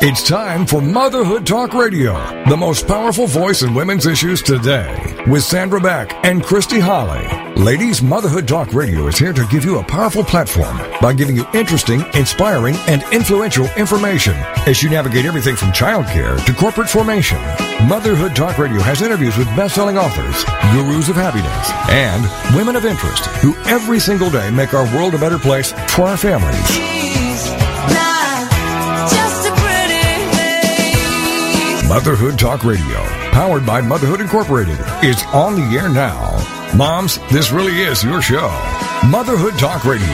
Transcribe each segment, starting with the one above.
It's time for Motherhood Talk Radio, the most powerful voice in women's issues today, with Sandra Beck and Christy Holly. Ladies, Motherhood Talk Radio is here to give you a powerful platform by giving you interesting, inspiring, and influential information as you navigate everything from childcare to corporate formation. Motherhood Talk Radio has interviews with best-selling authors, gurus of happiness, and women of interest who every single day make our world a better place for our families. Motherhood Talk Radio, powered by Motherhood Incorporated, is on the air now. Moms, this really is your show. Motherhood Talk Radio.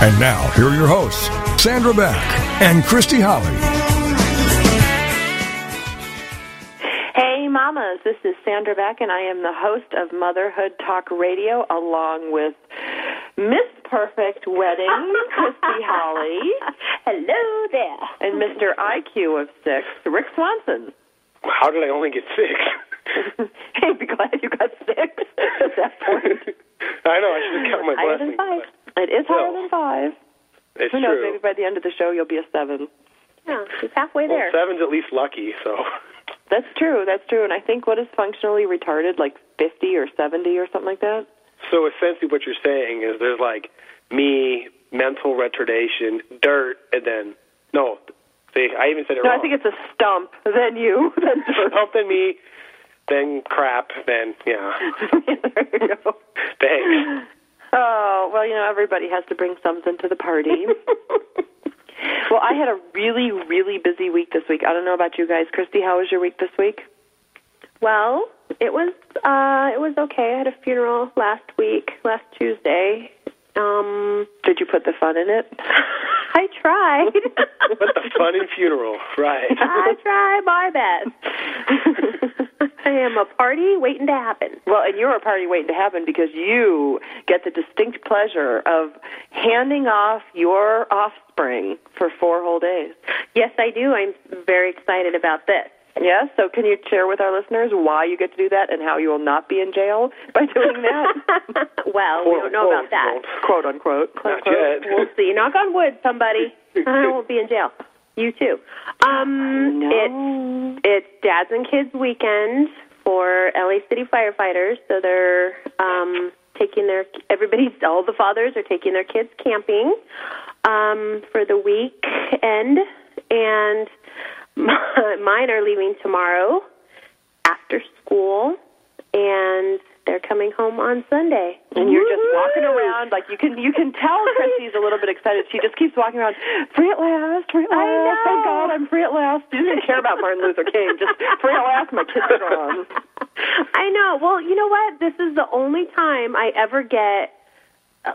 And now, here are your hosts, Sandra Beck and Christy Holly. Hey, mamas, this is Sandra Beck, and I am the host of Motherhood Talk Radio along with Miss Perfect Wedding, Christy Holly. Hello there. And Mr. IQ of Six, Rick Swanson. How did I only get six? hey, be glad you got six at that point. I know, I should have counted my higher blessings. than five. but It is higher No. than five. It's Who knows? true. Maybe by the end of the show you'll be a seven. Yeah, she's halfway well, there. seven's at least lucky, so. That's true. That's true. And I think what is functionally retarded, like fifty or seventy or something like that. So essentially what you're saying is there's like me, mental retardation, dirt, and then, no, I even said it No, wrong. I think it's a stump. Then you. Then dirt. Something me, then crap, then, yeah. there you go. Thanks. Oh, well, you know, everybody has to bring something to the party. well, I had a really, really busy week this week. I don't know about you guys. Christy, how was your week this week? Well, it was uh it was okay. I had a funeral last week, last Tuesday. Um Did you put the fun in it? I tried. What the fun in funeral, right. I try my best. I am a party waiting to happen. Well, and you're a party waiting to happen because you get the distinct pleasure of handing off your offspring for four whole days. Yes, I do. I'm very excited about this. Yes, so can you share with our listeners why you get to do that and how you will not be in jail by doing that? well, we don't know Quote, about that. quote unquote. Not yet. We'll see. Knock on wood, somebody. I won't be in jail. You too. Um, No. it's it's dads and kids weekend for LA City firefighters. So they're um, taking their everybody, all the fathers are taking their kids camping um, for the weekend, and mine are leaving tomorrow after school, and they're coming home on Sunday. And you're just walking around like you can you can tell Chrissy's a little bit excited. She just keeps walking around, free at last, free at last. I last. Thank. God I'm free at last. She doesn't care about Martin Luther King. Just free at last. My kids are gone. I know. Well, you know what? This is the only time I ever get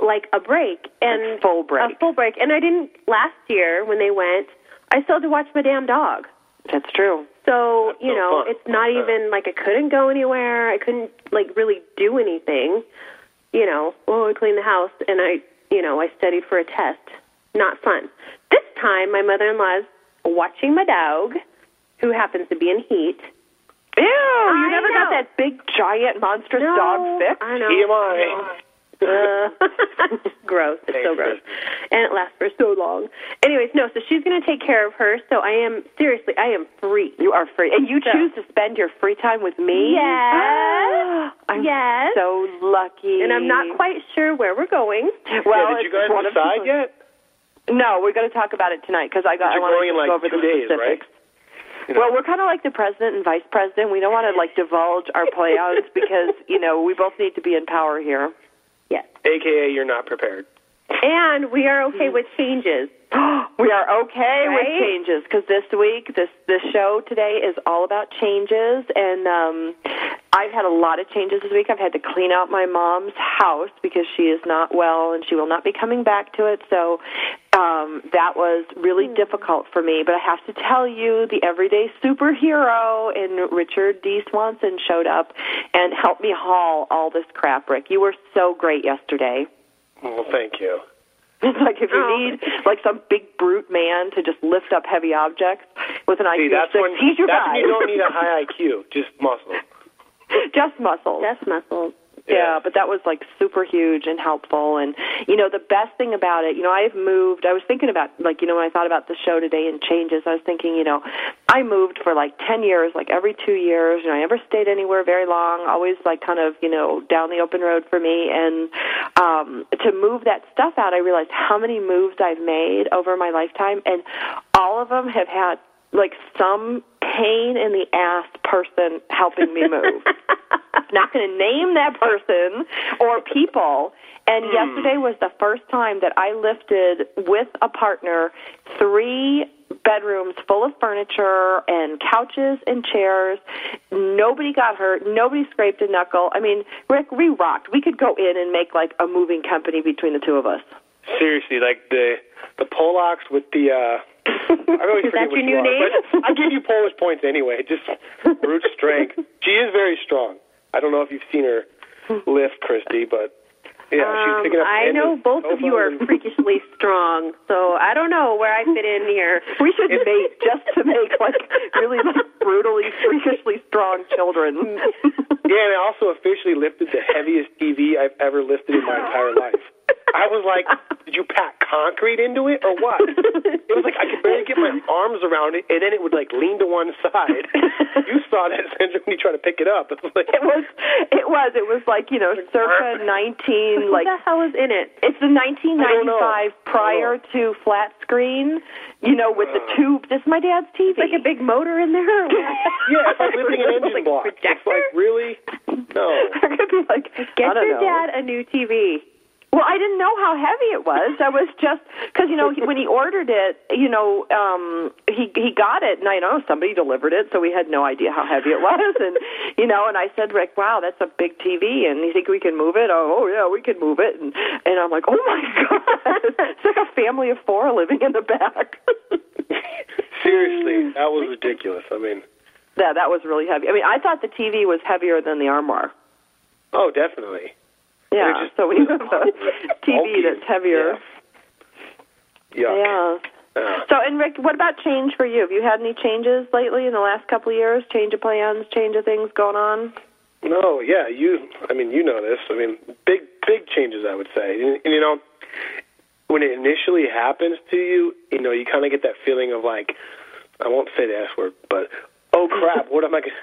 like a break and A full break. A full break. And I didn't last year when they went. I still had to watch my damn dog. That's true. So, That's you no know, fun. it's not even like I couldn't go anywhere. I couldn't like really do anything. You know, well, I cleaned the house and I, you know, I studied for a test. Not fun. This time, my mother-in-law's watching my dog, who happens to be in heat. Ew! You I never got that big, giant, monstrous no, dog fixed. I know. TMI. Uh, gross. It's so gross. And it lasts for so long. Anyways, no, so she's going to take care of her. So I am, seriously, I am free. You are free, and you So- choose to spend your free time with me. Yes. I'm Yes. so lucky. And I'm not quite sure where we're going. Well, yeah, did you guys of decide yet? No, we're going to talk about it tonight because I got. I want going to in like go over two the days, right? specifics. Well, we're kind of like the president and vice president. We don't want to like divulge our playouts because you know we both need to be in power here. Yes. AKA, you're not prepared. And we are okay with changes. we are okay with changes because this week, this this show today is all about changes, and um, I've had a lot of changes this week. I've had to clean out my mom's house because she is not well and she will not be coming back to it. So um, that was really difficult for me. But I have to tell you, the everyday superhero in Richard D. Swanson showed up and helped me haul all this crap. Rick, you were so great yesterday. Well, thank you. It's like if you Oh. need like some big brute man to just lift up heavy objects with an See, IQ that's six, when he's your that's guy. when you don't need a high IQ, just muscle. just muscles. Just muscles. Yeah, but that was like super huge and helpful. And you know, the best thing about it, you know, I've moved. I was thinking about like you know when I thought about the show today and changes. I was thinking, you know, I moved for like ten years, like every two years. You know, I never stayed anywhere very long. Always like kind of you know down the open road for me. And um, to move that stuff out, I realized how many moves I've made over my lifetime, and all of them have had like some pain in the ass person helping me move. I'm not going to name that person or people. And yesterday was the first time that I lifted with a partner three bedrooms full of furniture and couches and chairs. Nobody got hurt. Nobody scraped a knuckle. I mean, Rick, we rocked. We could go in and make like a moving company between the two of us. Seriously, like the the Polacks with the. uh I always Is forget that your you new are, name? I give you Polish points anyway. Just brute strength. She is very strong. I don't know if you've seen her lift, Christy, but yeah, she's Um, picking up. I know both of you are and- freakishly strong, so I don't know where I fit in here. We should mate just to make like really like brutally, freakishly strong children. Yeah, and I also officially lifted the heaviest TV I've ever lifted in my entire life. I was like, did you pack concrete into it or what? It was like I could barely get my arms around it, and then it would like lean to one side. You saw that Sandra when you tried to pick it up. It was like It was, it was, it was like you know, circa nineteen, Like What the hell is in it? it's the nineteen I don't ninety know. five prior to flat screen. You know, with the tube. This is my dad's TV. Like a big motor in there? yeah, it's like lifting an engine Like block. It's like really no. I'm gonna be like, Get your know. dad a new TV. Well, I didn't know how heavy it was. I was just because you know he, when he ordered it, you know, um, he he got it, and I know somebody delivered it, so we had no idea how heavy it was, and you know, and I said, Rick, wow, that's a big TV, and you think we can move it? Oh, oh yeah, we can move it, and and I'm like, oh my god, it's like a family of four living in the back. Seriously, that was ridiculous. I mean, yeah, that was really heavy. I mean, I thought the TV was heavier than the armoire. oh, definitely. Yeah, just- so we have a TV that's heavier. Yeah. Yeah. Yeah. So, and Rick, what about change for you? Have you had any changes lately in the last couple of years? Change of plans, change of things going on? No, yeah, you. I mean, you know this. I mean, big, big changes. I would say. And, and, you know, when it initially happens to you, you know, you kind of get that feeling of like, I won't say the S word, but oh crap, what am I? Gonna,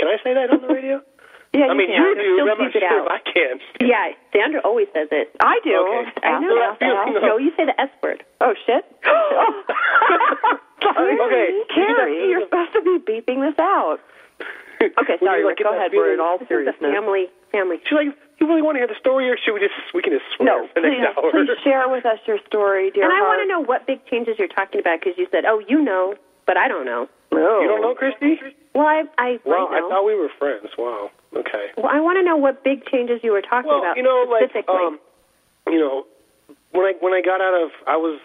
can I say that on the radio? Yeah, I mean, can. you do. Still I'm not sure out. I can. Yeah, Sandra always says it. I do. Okay. I know. Ask, ask. No, you say the S word. Oh shit! sorry. Okay. Carrie, you're supposed to be beeping this out. Okay, sorry, like, Go ahead. We're in all This is a seriousness. family family. She's like, you really want to hear the story, or should we just we can just swear No, for the please, next hour? please share with us your story, dear And I want to know what big changes you're talking about because you said, "Oh, you know," but I don't know. No. You don't know, Christy? Well, I I Wow, might I thought we were friends. Wow. Okay. well, I want to know what big changes you were talking Well, about you know, like specifically. um, you know, when I when I got out of, I was,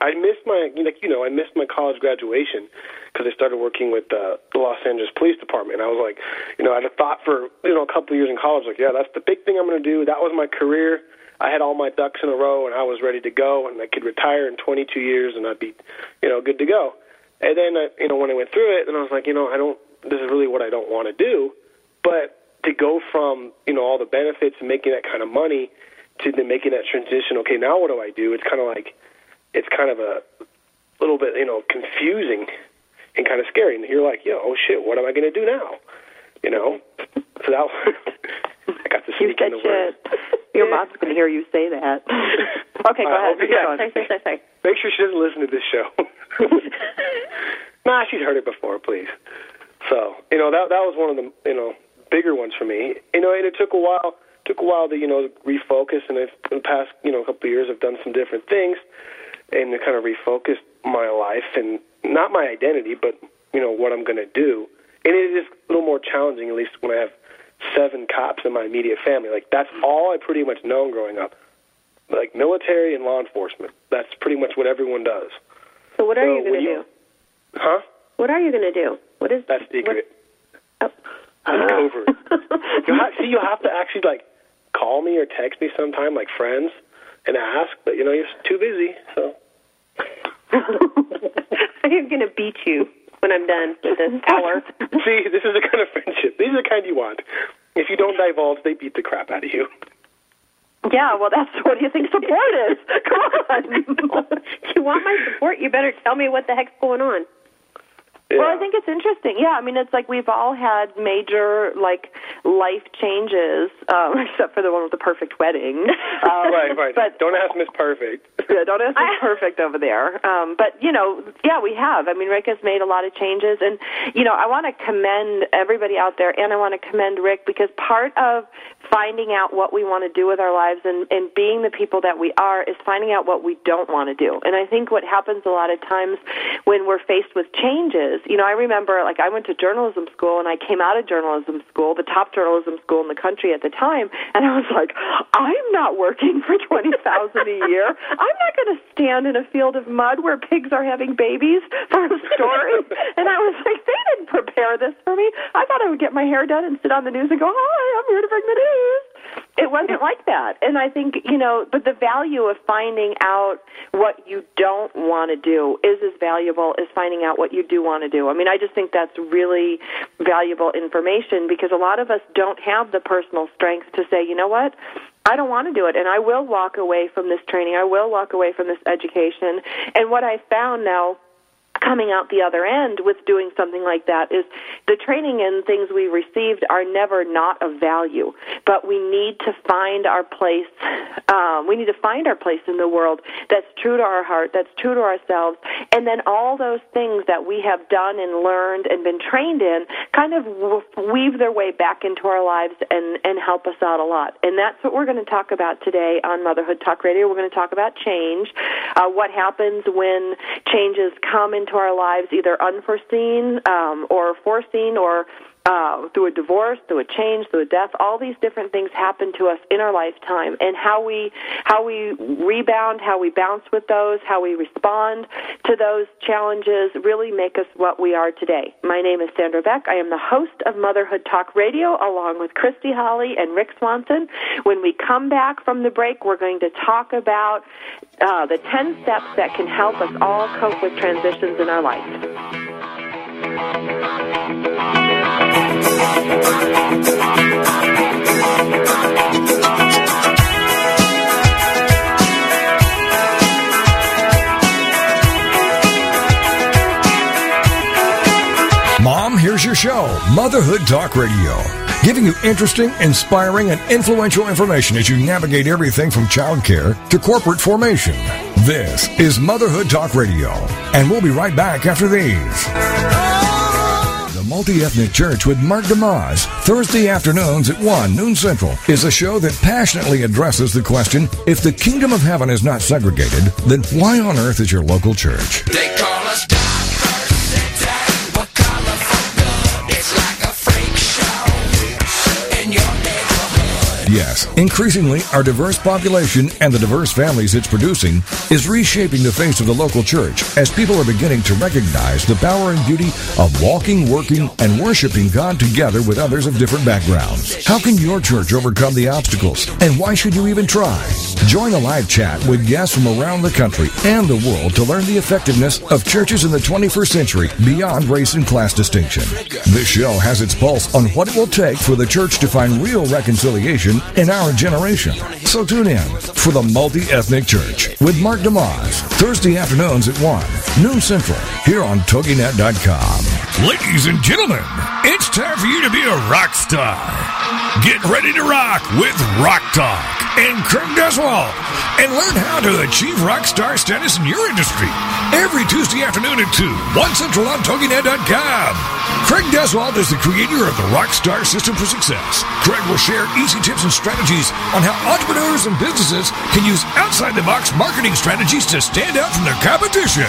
I missed my, like you know, I missed my college graduation because I started working with uh, the Los Angeles Police Department. And I was like, you know, I had a thought for you know a couple of years in college, like, yeah, that's the big thing I'm going to do. That was my career. I had all my ducks in a row, and I was ready to go, and I could retire in 22 years, and I'd be, you know, good to go. And then, uh, you know, when I went through it, then I was like, you know, I don't. This is really what I don't want to do. But to go from you know all the benefits and making that kind of money to then making that transition, okay, now what do I do? It's kind of like it's kind of a little bit you know confusing and kind of scary. And you're like, yo, oh shit, what am I going to do now? You know, so that I got to You sneak in said the word. Your mom's going to hear you say that. okay, go Uh, ahead. okay, yeah. sorry, sorry, sorry. Make sure she doesn't listen to this show. Nah, she's heard it before, please. So, you know, that that was one of the you know bigger ones for me. You know, and it took a while took a while to you know refocus, and I've, in the past you know a couple of years I've done some different things, and to kind of refocus my life and not my identity, but you know what I'm going to do. And it is a little more challenging, at least when I have seven cops in my immediate family. Like that's all I pretty much known growing up, like military and law enforcement. That's pretty much what everyone does. So what are So you gonna you- do? Huh? What are you going to do? What is that secret. What, oh. That's covert. Uh. You have, see, you have to actually like call me or text me sometime, like friends, and ask, but you know, you're too busy. So I'm going to beat you when I'm done with this hour. see, this is the kind of friendship. These are the kind you want. If you don't divulge, they beat the crap out of you. Yeah, well, that's what do you think support is? Come on. you want my support, you better tell me what the heck's going on. Well, I think it's interesting. Yeah, I mean, it's like we've all had major like life changes, um, except for the one with the perfect wedding. Um, right, right. But don't ask Miss Perfect. yeah, don't ask Miss Perfect over there. Um, but you know, yeah, we have. I mean, Rick has made a lot of changes, and you know, I want to commend everybody out there, and I want to commend Rick because part of finding out what we want to do with our lives and, and being the people that we are is finding out what we don't want to do. And I think what happens a lot of times when we're faced with changes, you know, I remember like I went to journalism school and I came out of journalism school, the top journalism school in the country at the time, and I was like, I'm not working for twenty thousand a year. I'm not going to stand in a field of mud where pigs are having babies for a story. and I was like, they didn't prepare this for me. I thought I would get my hair done and sit on the news and go, hi, I'm here to bring the news. It wasn't like that. And I think, you know, but the value of finding out what you don't want to do is as valuable as finding out what you do want to do. I mean, I just think that's really valuable information because a lot of us don't have the personal strength to say, you know what? I don't want to do it, and I will walk away from this training. I will walk away from this education. And what I found now coming out the other end with doing something like that is the training and things we received are never not of value, but we need to find our place. Um, we need to find our place in the world that's true to our heart, that's true to ourselves, and then all those things that we have done and learned and been trained in kind of weave their way back into our lives and and help us out a lot. And that's what we're going to talk about today on Motherhood Talk Radio. We're going to talk about change, uh, what happens when changes come into our lives, either unforeseen um, or foreseen or uh, through a divorce, through a change, through a death, all these different things happen to us in our lifetime, and how we how we rebound, how we bounce with those, how we respond to those challenges, really make us what we are today. My name is Sandra Beck. I am the host of Motherhood Talk Radio, along with Christy Holly and Rick Swanson. When we come back from the break, we're going to talk about uh, the ten steps that can help us all cope with transitions in our life. Mom, here's your show, Motherhood Talk Radio, giving you interesting, inspiring, and influential information as you navigate everything from childcare to corporate formation. This is Motherhood Talk Radio, and we'll be right back after these. Multi Ethnic Church with Mark DeYmaz, Thursday afternoons at 1 noon central, is a show that passionately addresses the question if the kingdom of heaven is not segregated, then why on earth is your local church? They call us diversity, Yes, increasingly, our diverse population and the diverse families it's producing is reshaping the face of the local church as people are beginning to recognize the power and beauty of walking, working, and worshiping God together with others of different backgrounds. How can your church overcome the obstacles, and why should you even try? Join a live chat with guests from around the country and the world to learn the effectiveness of churches in the 21st century beyond race and class distinction. This show has its pulse on what it will take for the church to find real reconciliation in our generation. So tune in for the Multi-Ethnic Church with Mark DeYmaz, Thursday afternoons at 1, noon central, here on TogiNet.com. Ladies and gentlemen, it's time for you to be a rock star. Get ready to rock with Rock Talk and Craig Duswalt and learn how to achieve rock star status in your industry every Tuesday afternoon at 2, 1 Central on TogiNet.com. Craig Duswalt is the creator of the Rockstar System for Success. Craig will share easy tips and strategies on how entrepreneurs and businesses can use outside the box marketing strategies to stand out from their competition.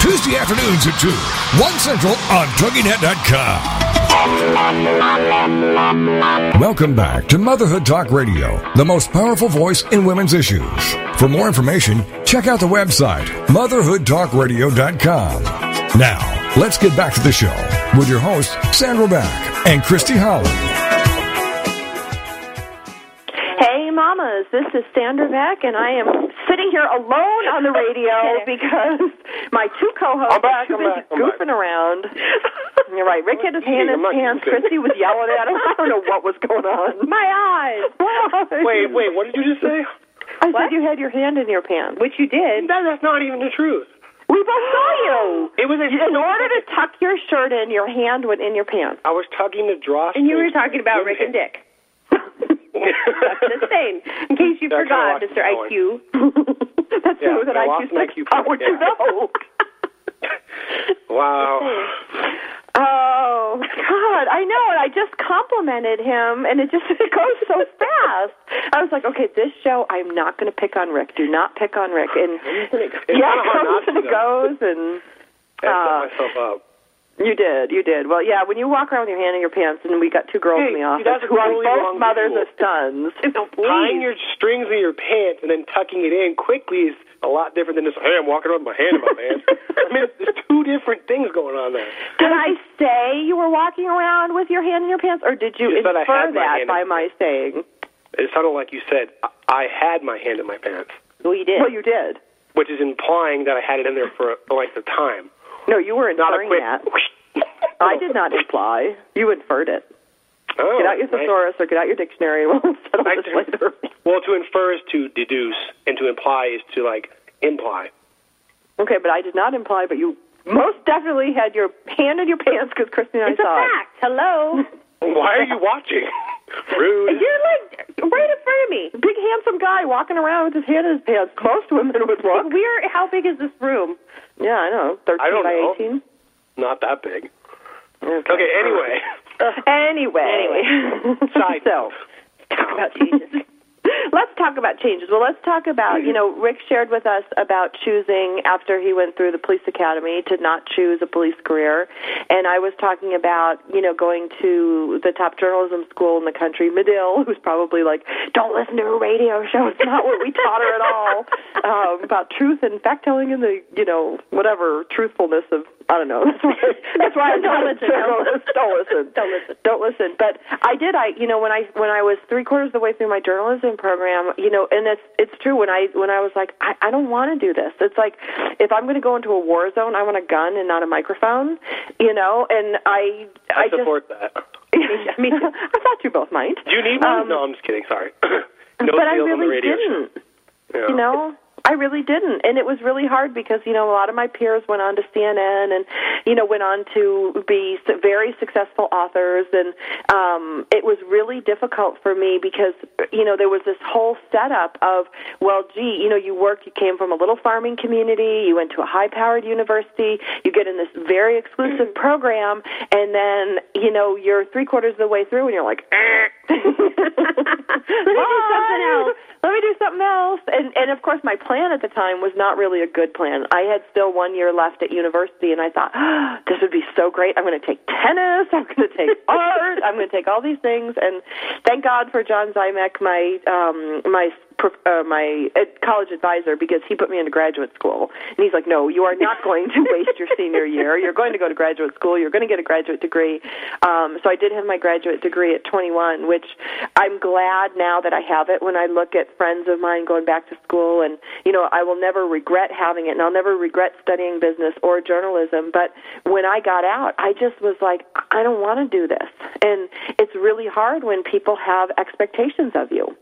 Tuesday afternoons at 2, 1 Central on TogiNet.com. Welcome back to Motherhood Talk Radio, the most powerful voice in women's issues. For more information, check out the website, motherhoodtalkradio.com. Now, let's get back to the show with your hosts, Sandra Beck and Christy Holly. Hey, mamas, this is Sandra Beck, and I am sitting here alone on the radio because my two co-hosts I'm are I'm busy back, goofing around. You're right. Rick had his hand in his not pants. goofing. Christy was yelling at him. I don't know what was going on. My eyes. Wait, wait, what did you just say? I said you had your hand in your pants. Which you did. That, that's not even the truth. We both saw you. It was a, In order to tuck your shirt in, your hand went in your pants. I was tugging the drawstring. And you were talking about Rick and Dick. Just saying. In case you That forgot, Mr. IQ. That's Yeah, true. That I IQ lost an. IQ How point, would you know? Wow. Oh God, I know, and I just complimented him, and it just it goes so fast. I was like, okay, this show, I'm not going to pick on Rick. Do not pick on Rick. And yeah, kinda it hard goes and it goes, and I uh, set myself up. You did, you did. Well, yeah, when you walk around with your hand in your pants, and we got two girls Hey, in the office who are both mothers visual. of sons. Tying your strings in your pants and then tucking it in quickly is a lot different than just, hey, I'm walking around with my hand in my pants. I mean, there's two different things going on there. Did I say you were walking around with your hand in your pants, or did you You infer my that in by my my saying? It sounded like you said, I- I had my hand in my pants, Well, you did. Well, you did. which is implying that I had it in there for a length of time. No, you were Not inferring quick. that. I did not imply. You inferred it. Oh, Get out your nice. thesaurus or get out your dictionary and we'll settle I this do. later. Well, to infer is to deduce, and to imply is to, like, imply. Okay, but I did not imply, but you most definitely had your hand in your pants because Christy and I It's a saw fact. Hello. Why are you watching? Rude. You're like right in front of me. Big handsome guy walking around with his hand in his pants. Most women would look. We're how big is this room? Yeah, I know. 13 I don't by know. 18. Not that big. Okay. Okay, anyway. Anyway. Side so, Talk about changes. let's talk about changes. Well, let's talk about, you know, Rick shared with us about choosing after he went through the police academy to not choose a police career. And I was talking about, you know, going to the top journalism school in the country, Medill, who's probably like, don't listen to her radio show. It's not what we taught her at all. Um, about truth and fact telling and the, you know, whatever truthfulness of, I don't know. That's why, that's why I'm not a Don't listen, don't journalist. Don't listen. Don't listen. Don't listen. But I did. I, you know, when I when I was three quarters of the way through my journalism program, you know, and it's it's true. When I when I was like, I, I don't want to do this. It's like if I'm going to go into a war zone, I want a gun and not a microphone. You know, and I I, I, just. support that. I mean, I thought you both might. Do you need one? Um, no, I'm just kidding. Sorry. no but I deals on the really radio didn't. show. You know, I really didn't, and it was really hard because you know a lot of my peers went on to CNN and you know went on to be very successful authors, and um, it was really difficult for me because you know there was this whole setup of well, gee, you know, you worked, you came from a little farming community, you went to a high-powered university, you get in this very exclusive program, and then you know you're three quarters of the way through, and you're like. Eh. Let me do something else. Let me do something else. And and of course, my plan at the time was not really a good plan. I had still one year left at university, and I thought oh, this would be so great. I'm going to take tennis. I'm going to take art. I'm going to take all these things. And thank God for John Zymek, my um, my uh, my ed- college advisor, because he put me into graduate school. And he's like, no, you are not going to waste your senior year. You're going to go to graduate school. You're going to get a graduate degree. Um, so I did have my graduate degree at 21, which I'm glad now that I have it. When I look at friends of mine going back to school, and you know, I will never regret having it, and I'll never regret studying business or journalism. But when I got out, I just was like, I don't want to do this, and it's really hard when people have expectations of you.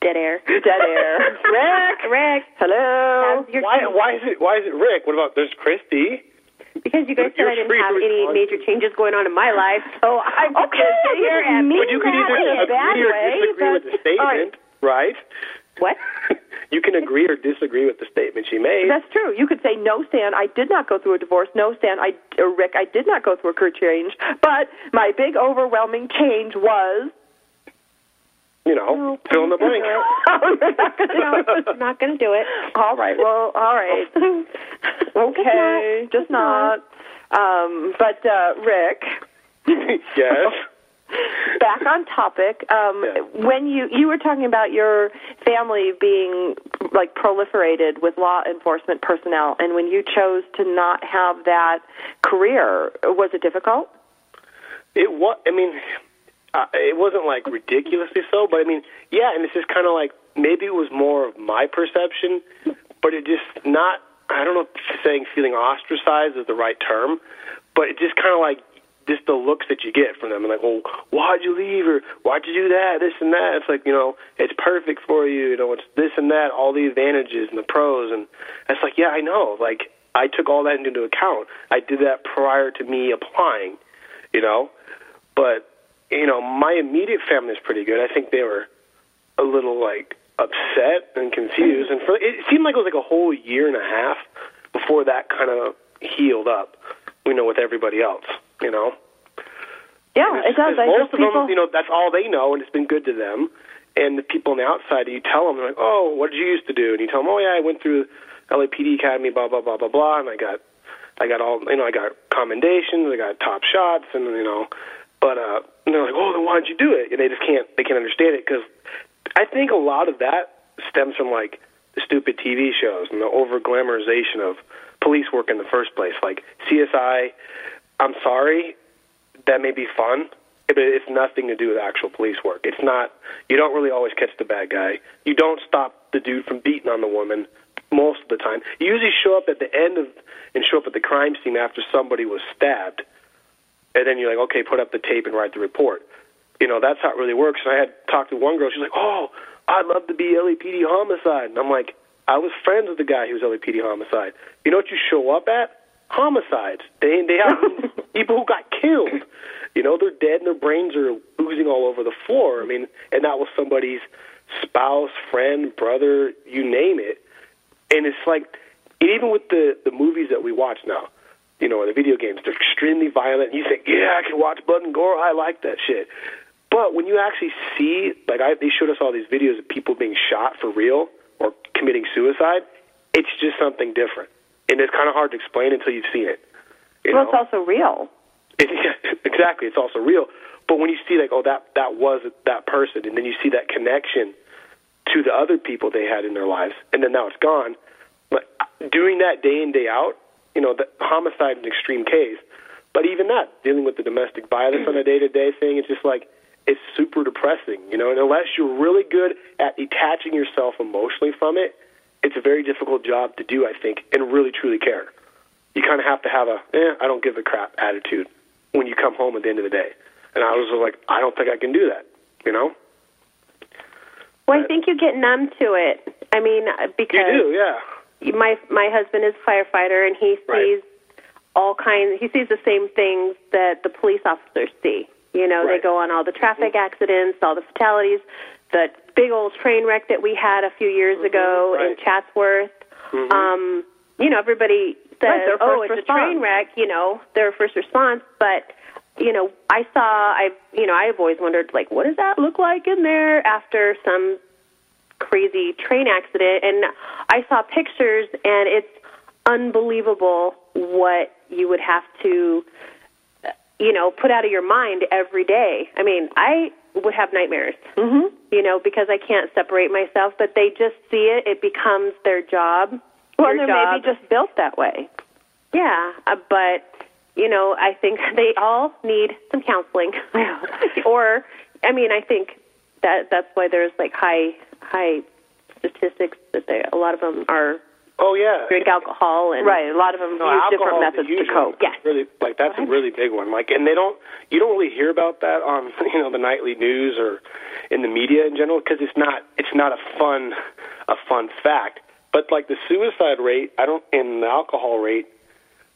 Dead air. Dead air. Rick, Rick. hello. Why? change? Why is it? Why is it Rick? What about there's Christy? Because you guys said I didn't have any major changes going on in my life, so I'm Okay, here and mean But you can that either in a bad agree or way, disagree with the statement, right? what? you can agree or disagree with the statement she made. That's true. You could say, no, Stan, I did not go through a divorce. No, Stan, I, or Rick, I did not go through a career change. But my big overwhelming change was you know, fill in the blank. no, not going to do it. All right. Well, all right. Okay. Just not. Um, but uh, Rick, yes. back on topic. Um, Yeah. When you you were talking about your family being like proliferated with law enforcement personnel, and when you chose to not have that career, was it difficult? It was. I mean, uh, it wasn't like ridiculously so, but I mean, yeah. And it's just kind of like maybe it was more of my perception, but it just not. I don't know if saying feeling ostracized is the right term, but it just kind of like just the looks that you get from them, and like, well, why'd you leave, or why'd you do that, this and that. It's like you know, it's perfect for you. You know, it's this and that, all the advantages and the pros, and it's like, yeah, I know. Like I took all that into account. I did that prior to me applying. You know, but you know, my immediate family is pretty good. I think they were a little like upset and confused, and for it seemed like it was like a whole year and a half before that kind of healed up. You know, with everybody else. You know. Yeah, it does. I most of people. them, you know, that's all they know, and it's been good to them. And the people on the outside, you tell them, they're like, "Oh, what did you used to do?" And you tell them, "Oh, yeah, I went through LAPD Academy, blah blah blah blah blah, and I got, I got all, you know, I got commendations, I got top shots, and you know, but uh, they're like, "Oh, then why'd you do it?" And they just can't, they can't understand it because I think a lot of that stems from like the stupid TV shows and the over glamorization of police work in the first place, like CSI. I'm sorry, that may be fun, but it's nothing to do with actual police work. It's not. You don't really always catch the bad guy. You don't stop the dude from beating on the woman most of the time. You usually show up at the end of and show up at the crime scene after somebody was stabbed, and then you're like, okay, put up the tape and write the report. You know, that's how it really works. And I had talked to one girl. She's like, oh, I'd love to be LAPD homicide. And I'm like, I was friends with the guy who was LAPD homicide. You know what you show up at? Homicides. They they have people who got killed. You know, they're dead and their brains are oozing all over the floor. I mean, and that was somebody's spouse, friend, brother, you name it. And it's like, and even with the the movies that we watch now, you know, the video games, they're extremely violent. You think, yeah, I can watch blood and gore. I like that shit. But when you actually see, like, I, they showed us all these videos of people being shot for real or committing suicide, it's just something different, and it's kind of hard to explain until you've seen it. You well, know? it's also real. It, yeah, exactly. It's also real. But when you see like, oh, that that was that person, and then you see that connection to the other people they had in their lives, and then now it's gone. But uh, doing that day in day out, you know, the homicide is an extreme case. But even that, dealing with the domestic violence on a day to day thing, it's just like it's super depressing, you know. And unless you're really good at detaching yourself emotionally from it, it's a very difficult job to do, I think, and really truly care. You kind of have to have a, eh, I don't give a crap attitude when you come home at the end of the day. And I was like, I don't think I can do that, you know? Well, I think you get numb to it. I mean, because You do, yeah. My my husband is a firefighter and he Right. sees all kinds he sees the same things that the police officers see you know Right. they go on all the traffic accidents all the fatalities the big old train wreck that we had a few years ago in Mm-hmm. right. chatsworth Mhm. um you know everybody says Right, oh it's a train wreck you know their first response but you know i saw i you know i've always wondered like what does that look like in there after some crazy train accident and I saw pictures and it's unbelievable what you would have to uh, you know put out of your mind every day. I mean, I would have nightmares. Mm-hmm. You know, because I can't separate myself, but they just see it, it becomes their job. Well, they're job. maybe just built that way. Yeah, uh, but you know, I think they all need some counseling. or I mean, I think that that's why there's like high high statistics that they a lot of them are Oh, yeah. drink alcohol and Right. A lot of them No, use different alcohol is methods to cope. one. It's Really, like that's a really big one. Like, and they don't, you don't really hear about that on, you know, the nightly news or in the media in general because it's not, it's not a fun, a fun fact. But like the suicide rate, I don't, and the alcohol rate,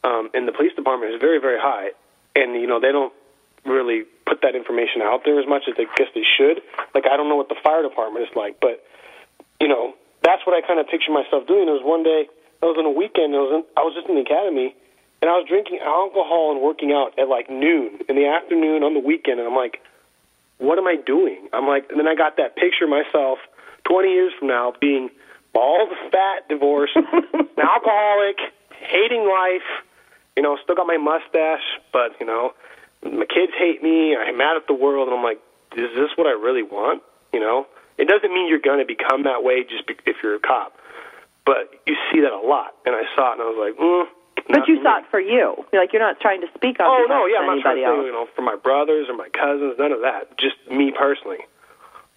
um, in the police department is very, very high, and you know they don't really put that information out there as much as they guess they should. Like I don't know what the fire department is like, but you know, that's what I kind of picture myself doing. There was one day, I was on a weekend, I was in, I was just in the academy, and I was drinking alcohol and working out at like noon in the afternoon on the weekend, and I'm like, what am I doing? I'm like, and then I got that picture of myself 20 years from now being bald, fat, divorced, an alcoholic, hating life. You know, still got my mustache, but you know, my kids hate me. I'm mad at the world, and I'm like, is this what I really want? You know, it doesn't mean you're going to become that way just be- if you're a cop, but you see that a lot, and I saw it, and I was like, mm, But you me. saw it for you. You're like you're not trying to speak on Oh behalf no, yeah, I'm not trying to say, you know, for my brothers or my cousins, none of that. Just me personally.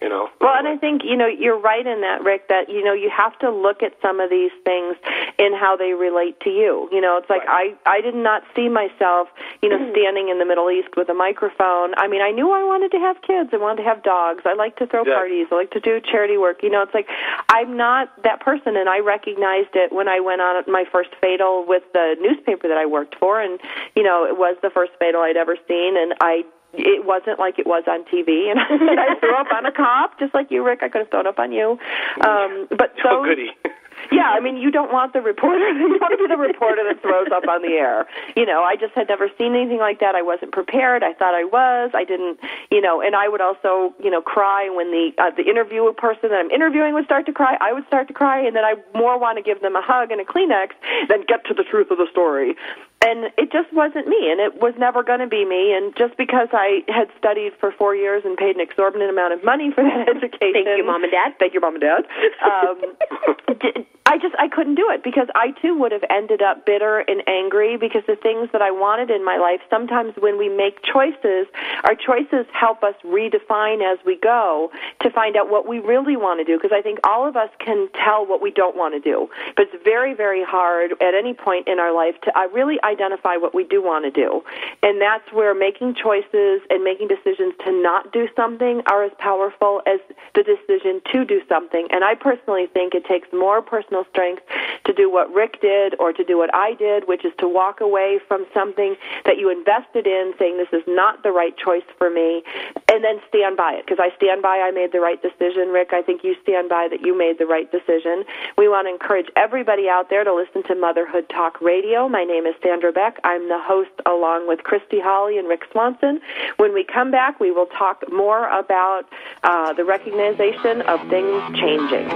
You know. Well, and I think you know you're right in that, Rick. That you know you have to look at some of these things in how they relate to you. You know, it's like I I did not see myself, you know, hmm. standing in the Middle East with a microphone. I mean, I knew I wanted to have kids. I wanted to have dogs. I like to throw Yeah. parties. I like to do charity work. You know, it's like I'm not that person, and I recognized it when I went on my first fatal with the newspaper that I worked for, and you know, it was the first fatal I'd ever seen, and I it wasn't like it was on TV, and I threw up on a cop, just like you, Rick. I could have thrown up on you. Um, but Oh, those, goody. yeah, I mean, you don't want the reporter. You want to be the reporter that throws up on the air. You know, I just had never seen anything like that. I wasn't prepared. I thought I was. I didn't. You know, and I would also, you know, cry when the uh, the interview person that I'm interviewing would start to cry. I would start to cry, and then I more want to give them a hug and a Kleenex than get to the truth of the story. And it just wasn't me, and it was never going to be me. And just because I had studied for four years and paid an exorbitant amount of money for that education, Thank you, Mom and Dad. Thank you, mom and dad. Um, I just I couldn't do it because I too would have ended up bitter and angry because the things that I wanted in my life. Sometimes when we make choices, our choices help us redefine as we go to find out what we really want to do. Because I think all of us can tell what we don't want to do, but it's very very hard at any point in our life to uh, really identify what we do want to do, and that's where making choices and making decisions to not do something are as powerful as the decision to do something. And I personally think it takes more personal strength to do what Rick did or to do what I did, which is to walk away from something that you invested in, saying this is not the right choice for me, and then stand by it. Because I stand by I made the right decision. Rick, I think you stand by that you made the right decision. We want to encourage everybody out there to listen to Motherhood Talk Radio. My name is Sandra Beck. I'm the host along with Christy Holly and Rick Swanson. When we come back, we will talk more about uh, the recognition of things changing.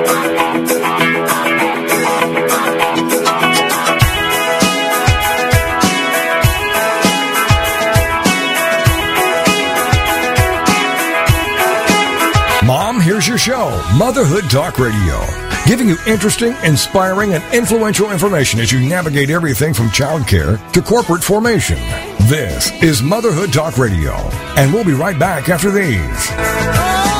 Mom, here's your show, Motherhood Talk Radio, giving you interesting, inspiring, and influential information as you navigate everything from childcare to corporate formation. This is Motherhood Talk Radio, and we'll be right back after these.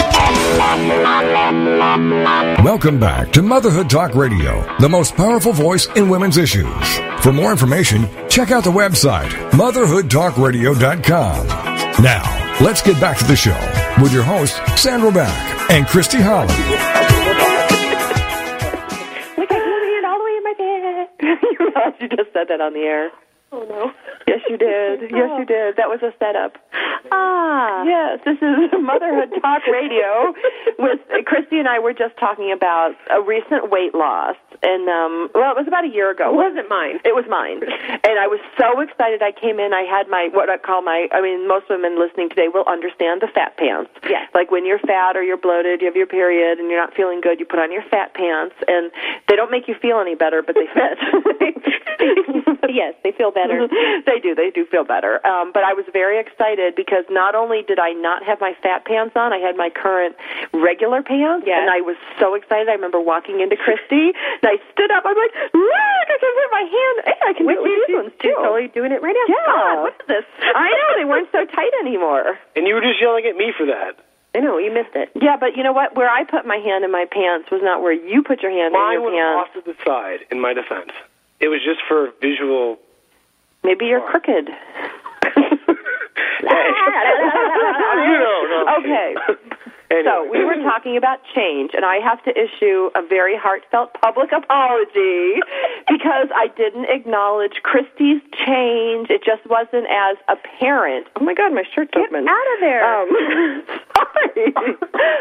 Welcome back to Motherhood Talk Radio, the most powerful voice in women's issues. For more information, check out the website, motherhoodtalkradio.com. Now, let's get back to the show with your hosts, Sandra Beck and Christy Holly. Look, I can hear it all the way in my bed. you just said that on the air. Oh no. Yes, you did. Yes, you did. That was a setup. Ah. Yes, this is Motherhood Talk Radio. With Christy and I were just talking about a recent weight loss, and um, well, it was about a year ago. It wasn't mine. It was mine, and I was so excited. I came in. I had my what I call my. I mean, most women listening today will understand the fat pants. Yes. Like when you're fat or you're bloated, you have your period, and you're not feeling good, you put on your fat pants, and they don't make you feel any better, but they fit. yes, they feel better. they do. They do feel better. Um, but I was very excited because not only did I not have my fat pants on, I had my current regular pants, Yes. and I was so excited. I remember walking into Christy, and I stood up. I'm like, look! I can put my hand. Hey, I can Which do it with these ones too. totally doing it right now. Yeah. God, what is this? I know they weren't so tight anymore. And you were just yelling at me for that. I know you missed it. Yeah, but you know what? Where I put my hand in my pants was not where you put your hand Mine in your was pants. off to the side, in my defense. It was just for visual. Maybe you're Fine. crooked. no, I'm Okay. Anyway. So we were talking about change, and I have to issue a very heartfelt public apology because I didn't acknowledge Christy's change. It just wasn't as apparent. Oh my God, my shirt's Get open. out of there. Um, sorry.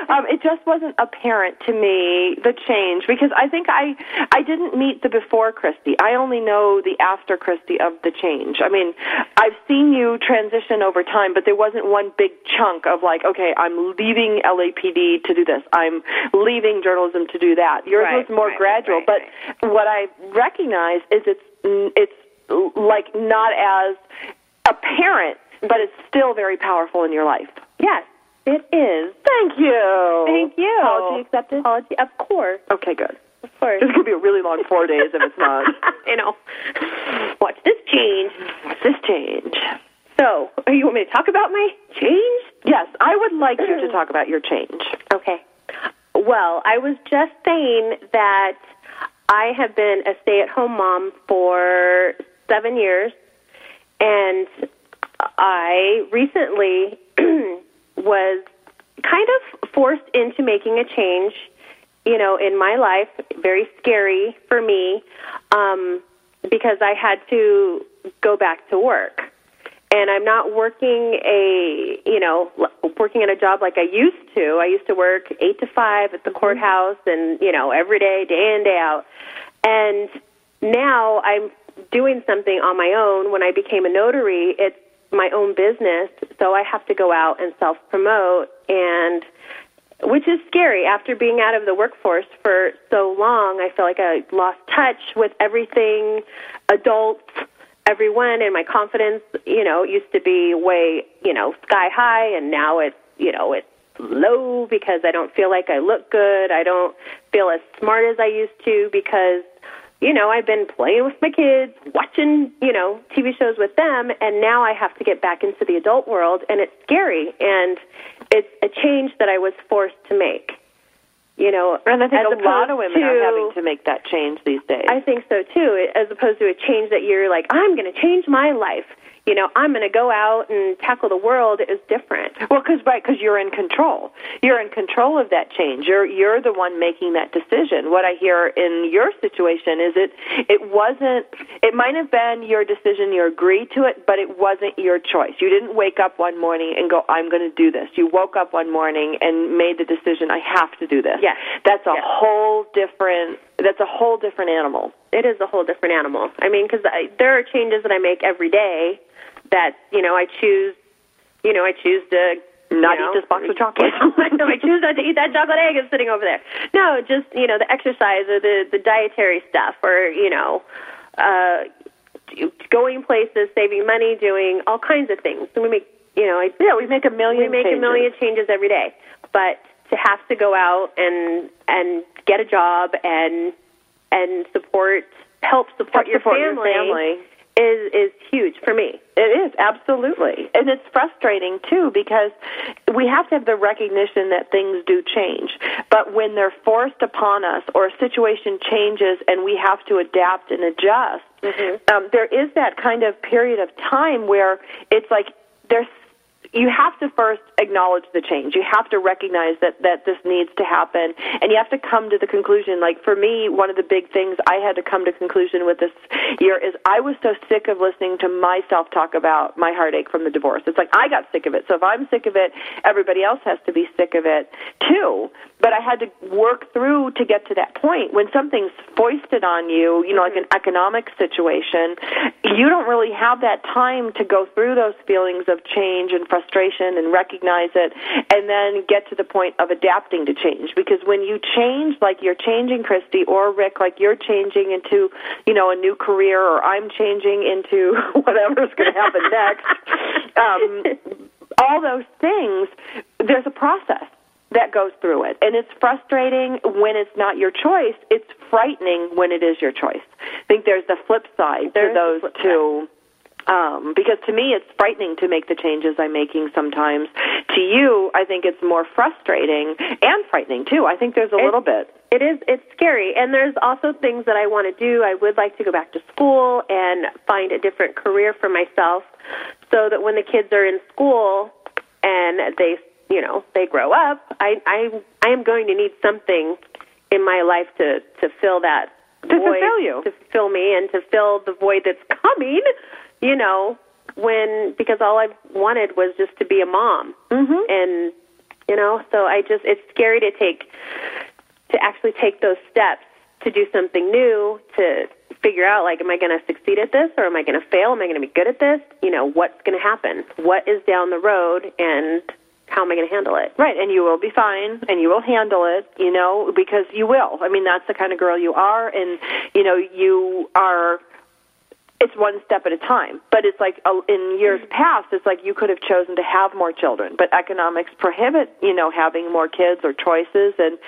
um, it just wasn't apparent to me the change because I think I I didn't meet the before Christy. I only know the after Christy of the change. I mean, I've seen you transition over time, but there wasn't one big chunk of like, okay, I'm leaving LAPD to do this. I'm leaving journalism to do that. Yours Right, was more right, gradual, right, but what I recognize is it's it's like not as apparent, but it's still very powerful in your life. yes, it is. Thank you. Thank you. Apology accepted? Apology, of course, Okay, good. of course. This could be a really long four days if it's not. you know. Watch this change. What's this change? So, are you want me to talk about my change? Yes, I would like you to talk about your change. Okay. Well, I was just saying that I have been a stay-at-home mom for seven years, and I recently was kind of forced into making a change, you know, in my life. Very scary for me um, because I had to go back to work and I'm not working a you know l- working at a job like I used to. I used to work eight to five at the mm-hmm. courthouse, and you know every day, day in day out. And now I'm doing something on my own. When I became a notary, it's my own business, so I have to go out and self promote and which is scary after being out of the workforce for so long. I feel like I lost touch with everything adults, everyone, and my confidence, you know, used to be way, you know, sky high, and now it's, you know, it's low because I don't feel like I look good. I don't feel as smart as I used to because you know, I've been playing with my kids, watching, you know, TV shows with them, and now I have to get back into the adult world, and it's scary, and it's a change that I was forced to make. You know, And I think a lot of women are having to make that change these days. I think so too, as opposed to a change that you're like, I'm going to change my life. You know, I'm going to go out and tackle the world is different. Well, because right, because you're in control. You're in control of that change. You're you're the one making that decision. What I hear in your situation is it it wasn't. It might have been your decision. You agreed to it, but it wasn't your choice. You didn't wake up one morning and go, "I'm going to do this." You woke up one morning and made the decision, "I have to do this." Yes. That's a Yes. whole different. That's a whole different animal. It is a whole different animal. I mean, because there are changes that I make every day that you know I choose. You know, I choose to Not you know, eat this box of chocolate. no, I choose not to eat that chocolate egg that's sitting over there. No, just you know the exercise or the the dietary stuff, or you know, uh, going places, saving money, doing all kinds of things. So we make you know, I, Yeah, we make a million. we make changes. a million changes every day, but to have to go out and and get a job and and support help support, Help your, support your family family. is is huge for me. It is absolutely, and it's frustrating too because we have to have the recognition that things do change. But when they're forced upon us, or a situation changes, and we have to adapt and adjust, um, there is that kind of period of time where it's like there's you have to first acknowledge the change. You have to recognize that that this needs to happen, and you have to come to the conclusion. Like for me, one of the big things I had to come to conclusion with this year is I was so sick of listening to myself talk about my heartache from the divorce. It's like I got sick of it. So if I'm sick of it, everybody else has to be sick of it too. But I had to work through to get to that point when something's foisted on you, you know, like an economic situation, you don't really have that time to go through those feelings of change and frustration and recognize it and then get to the point of adapting to change. Because when you change, like you're changing Christy or Rick, like you're changing into, you know, a new career or I'm changing into whatever's going to happen next, um, all those things, there's a process that goes through it. And it's frustrating when it's not your choice. It's frightening when it is your choice. I think there's the flip side There's to those two. Um, because to me, it's frightening to make the changes I'm making sometimes. To you, I think it's more frustrating and frightening too. I think there's a little bit. It is. It's scary, and there's also things that I want to do. I would like to go back to school and find a different career for myself, so that when the kids are in school and they, you know, they grow up, I, I, I am going to need something in my life to to fill that To void, fulfill you. to fill me, and to fill the void that's coming. You know, when because all I wanted was just to be a mom, Mm-hmm. and you know, so I just it's scary to take to actually take those steps to do something new to figure out like am I going to succeed at this or am I going to fail am I going to be good at this you know what's going to happen what is down the road and how am I going to handle it Right, and you will be fine, and you will handle it, you know, because you will. I mean, that's the kind of girl you are, and you know, you are. It's one step at a time, but it's like uh, in years past, it's like you could have chosen to have more children, but economics prohibit, you know, having more kids or choices, and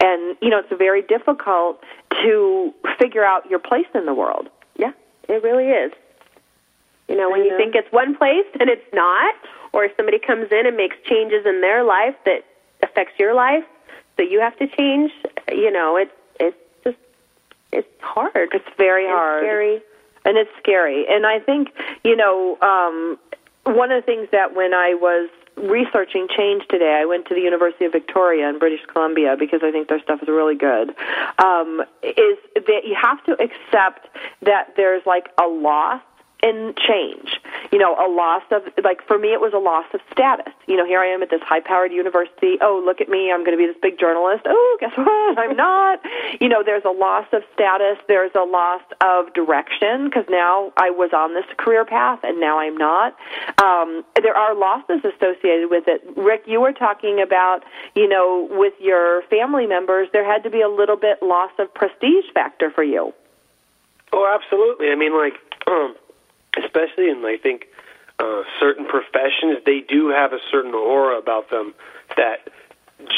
and you know, it's very difficult to figure out your place in the world. yeah it really is. You know when you think it's one place and it's not or if somebody comes in and makes changes in their life that affects your life so you have to change you know it's it's just it's hard. It's very It's hard. scary and it's scary. And I think you know um, one of the things that when I was researching change today, I went to the University of Victoria in British Columbia because I think their stuff is really good. Um, is that you have to accept that there's like a loss in change. You know, a loss of like for me it was a loss of status. You know, here I am at this high powered university. Oh, look at me, I'm gonna be this big journalist. Oh, guess what? I'm not. You know, there's a loss of status, there's a loss of direction because now I was on this career path and now I'm not. Um, there are losses associated with it. Rick, you were talking about, you know, with your family members, there had to be a little bit loss of prestige factor for you. Oh, absolutely. I mean, like, um, especially in, I think, uh, certain professions, they do have a certain aura about them that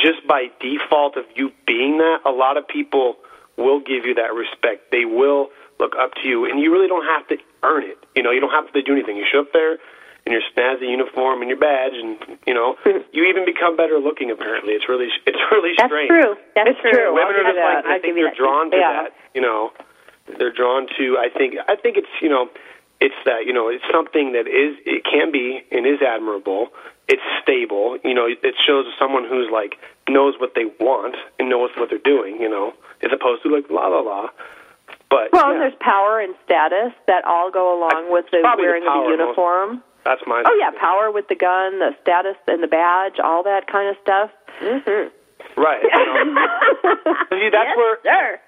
just by default of you being that, a lot of people will give you that respect. They will look up to you, and you really don't have to earn it. You know, you don't have to do anything. You show up there in your snazzy uniform and your badge, and you know, you even become better looking. Apparently, it's really, it's really that's strange. That's true that's It's true. Women I'll are just you like I I'll think they're that. drawn to Yeah. that. You know, they're drawn to. I think. I think it's you know, it's that you know, it's something that is it can be and is admirable. It's stable. You know, it shows someone who's like knows what they want and knows what they're doing. You know, as opposed to like la la la. But Well, yeah, and there's power and status that all go along with the probably the wearing of power the most- uniform. that's my. Oh yeah, power with the gun, the status and the badge, all that kind of stuff. mm-hmm. Right. You know? See, that's yes, where sure.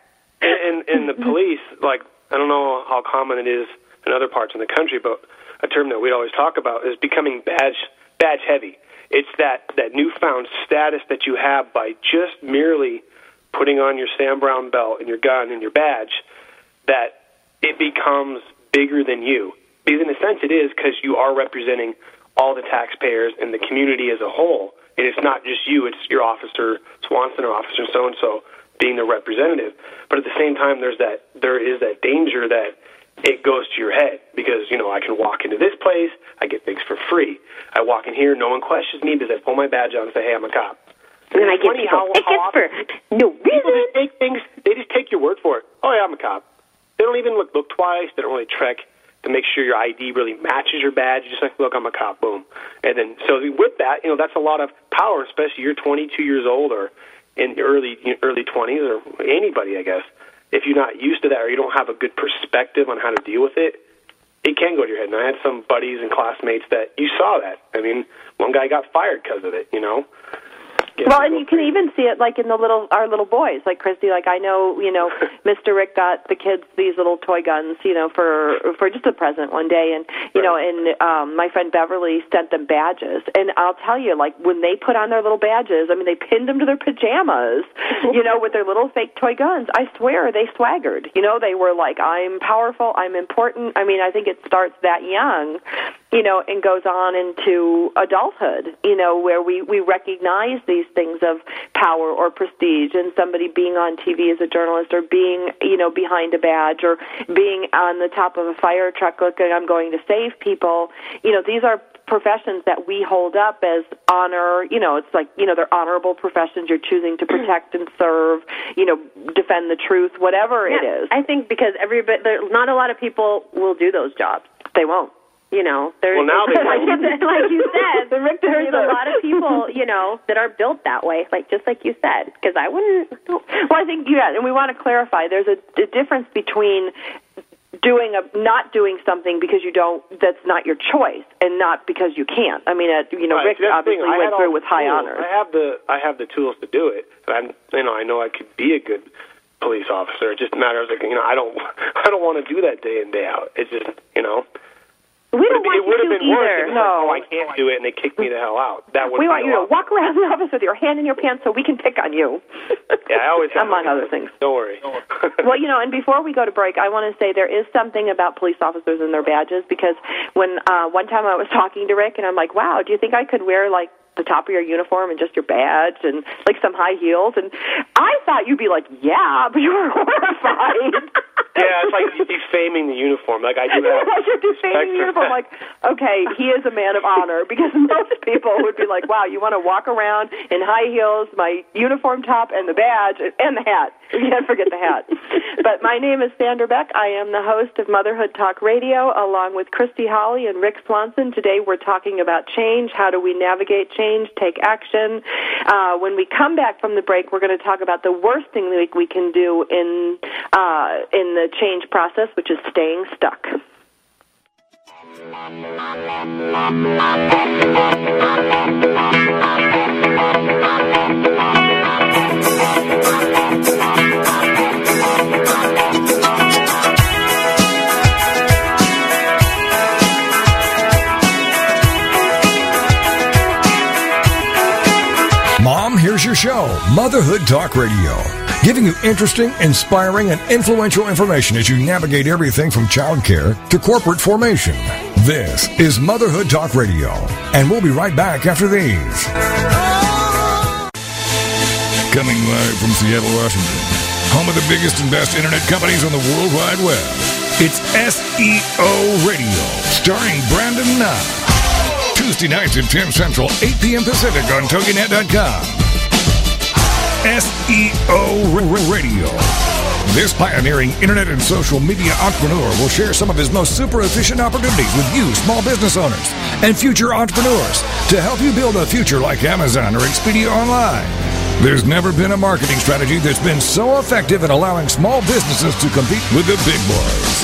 in, in in the police, like I don't know how common it is in other parts in the country, but a term that we always talk about is becoming badge badge heavy. It's that that newfound status that you have by just merely putting on your Sam Browne belt and your gun and your badge, that it becomes bigger than you. Because in a sense, it is because you are representing all the taxpayers and the community as a whole. And it's not just you; it's your officer Swanson or officer so and so being the representative. But at the same time, there's that there is that danger that it goes to your head because you know I can walk into this place, I get things for free. I walk in here, no one questions me because I pull my badge out and say, "Hey, I'm a cop." and then I get people how- tickets how for no reason just take things. They just take your word for it. Oh yeah, I'm a cop. They don't even look look twice. They don't really check to make sure your ID really matches your badge. You're just like, look, I'm a cop, boom. And then, so with that, you know, that's a lot of power, especially you're 22 years old or in early early 20s or anybody, I guess. If you're not used to that or you don't have a good perspective on how to deal with it, it can go to your head. And I had some buddies and classmates that you saw that. I mean, one guy got fired because of it. You know. Well, and you can even see it like in the little our little boys, like Christy. Like I know, you know, Mr. Rick got the kids these little toy guns, you know, for for just a present one day, and you know, and um, my friend Beverly sent them badges, and I'll tell you, like when they put on their little badges, I mean, they pinned them to their pajamas, you know, with their little fake toy guns. I swear they swaggered. You know, they were like, I'm powerful, I'm important. I mean, I think it starts that young, you know, and goes on into adulthood, you know, where we, we recognize these things of power or prestige and somebody being on TV as a journalist or being, you know, behind a badge or being on the top of a fire truck looking, I'm going to save people. You know, these are professions that we hold up as honor, you know, it's like, you know, they're honorable professions. You're choosing to mm-hmm. protect and serve, you know, defend the truth, whatever it Yeah, is. I think because everybody, there, not a lot of people will do those jobs. They won't. You know, there's Well, now they like, you- like you said, The Rick there's a lot of people, you know, that are built that way. Like just like you said, because I wouldn't. Well, I think yeah, and we want to clarify. There's a, a difference between doing a not doing something because you don't that's not your choice and not because you can't. I mean, uh, you know, Right, Rick see, thing. obviously went through with high tools. honors. I have the I have the tools to do it. And I'm you know I know I could be a good police officer. It just matters like you know I don't I don't want to do that day in day out. It's just you know we don't it, it would want have you been to worse. either. if no. like, oh I can't do it and they kicked me the hell out. That would we want you to walk around the office with your hand in your pants so we can pick on you. Yeah, I always have among other things. Don't worry. well, you know, and before we go to break, I want to say there is something about police officers and their badges because when uh, one time I was talking to Rick and I'm like, wow, do you think I could wear like the top of your uniform and just your badge and like some high heels? And I thought you'd be like, yeah, but you were horrified. yeah, it's like defaming the uniform. Like I do have. like you're defaming the uniform. Like, okay, he is a man of honor because most people would be like, wow, you want to walk around in high heels, my uniform top, and the badge, and the hat. You can't forget the hat. but my name is Sandra Beck. I am the host of Motherhood Talk Radio, along with Christy Holly and Rick Swanson. Today we're talking about change. How do we navigate change, take action? Uh, when we come back from the break, we're going to talk about the worst thing we, we can do in uh, in the change process, which is staying stuck. Your show, Motherhood Talk Radio, giving you interesting, inspiring, and influential information as you navigate everything from childcare to corporate formation. This is Motherhood Talk Radio, and we'll be right back after these. Coming live from Seattle, Washington, home of the biggest and best internet companies on the World Wide Web. It's SEO Radio, starring Brandon Knott. Tuesday nights at 10 Central, 8 p.m. Pacific on TogiNet.com. SEO Radio. This pioneering internet and social media entrepreneur will share some of his most super efficient opportunities with you, small business owners, and future entrepreneurs to help you build a future like Amazon or Expedia Online. There's never been a marketing strategy that's been so effective in allowing small businesses to compete with the big boys.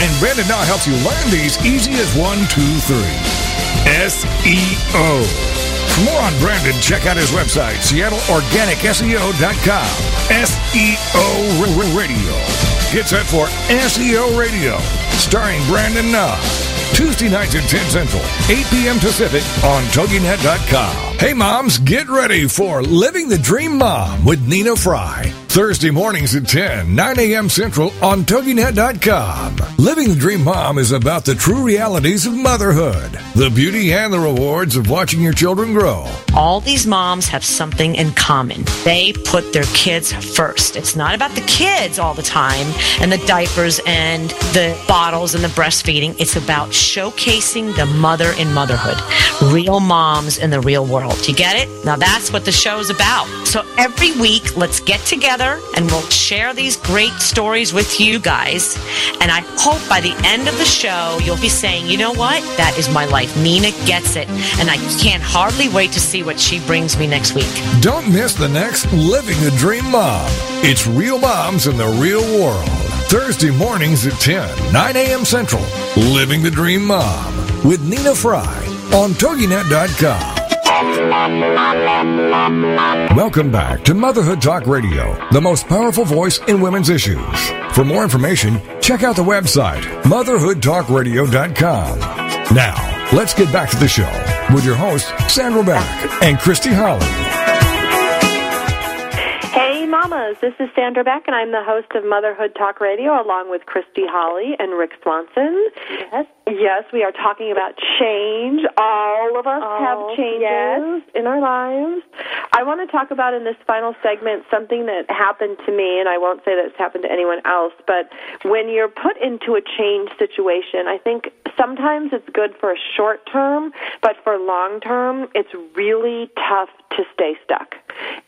And Brandon now helps you learn these easy as one, two, three. SEO. For more on Brandon, check out his website, SeattleOrganicSEO.com. SEO Radio. Get set for SEO Radio, starring Brandon Knott. Tuesday nights at 10 Central, 8 p.m. Pacific on TogiNet.com. Hey moms, get ready for Living the Dream Mom with Nina Fry. Thursday mornings at 10, 9 a.m. Central on TogiNet.com. Living the Dream Mom is about the true realities of motherhood, the beauty and the rewards of watching your children grow. all these moms have something in common. They put their kids first. It's not about the kids all the time and the diapers and the bottles and the breastfeeding. It's about showcasing the mother in motherhood, real moms in the real world. World. You get it? Now that's what the show's about. So every week, let's get together and we'll share these great stories with you guys. And I hope by the end of the show, you'll be saying, you know what? That is my life. Nina gets it. And I can't hardly wait to see what she brings me next week. Don't miss the next Living the Dream Mom. It's Real Moms in the Real World. Thursday mornings at 10, 9 a.m. Central. Living the Dream Mom with Nina Fry on TogiNet.com. Welcome back to Motherhood Talk Radio, the most powerful voice in women's issues. For more information, check out the website, motherhoodtalkradio.com. Now, let's get back to the show with your hosts, Sandra Beck and Christy Holly. Mamas. This is Sandra Beck, and I'm the host of Motherhood Talk Radio along with Christy Holly and Rick Swanson. Yes. Yes, we are talking about change. All of us All- have changes in our lives. I want to talk about in this final segment something that happened to me, and I won't say that it's happened to anyone else, but when you're put into a change situation, I think sometimes it's good for a short term, but for long term, it's really tough to stay stuck.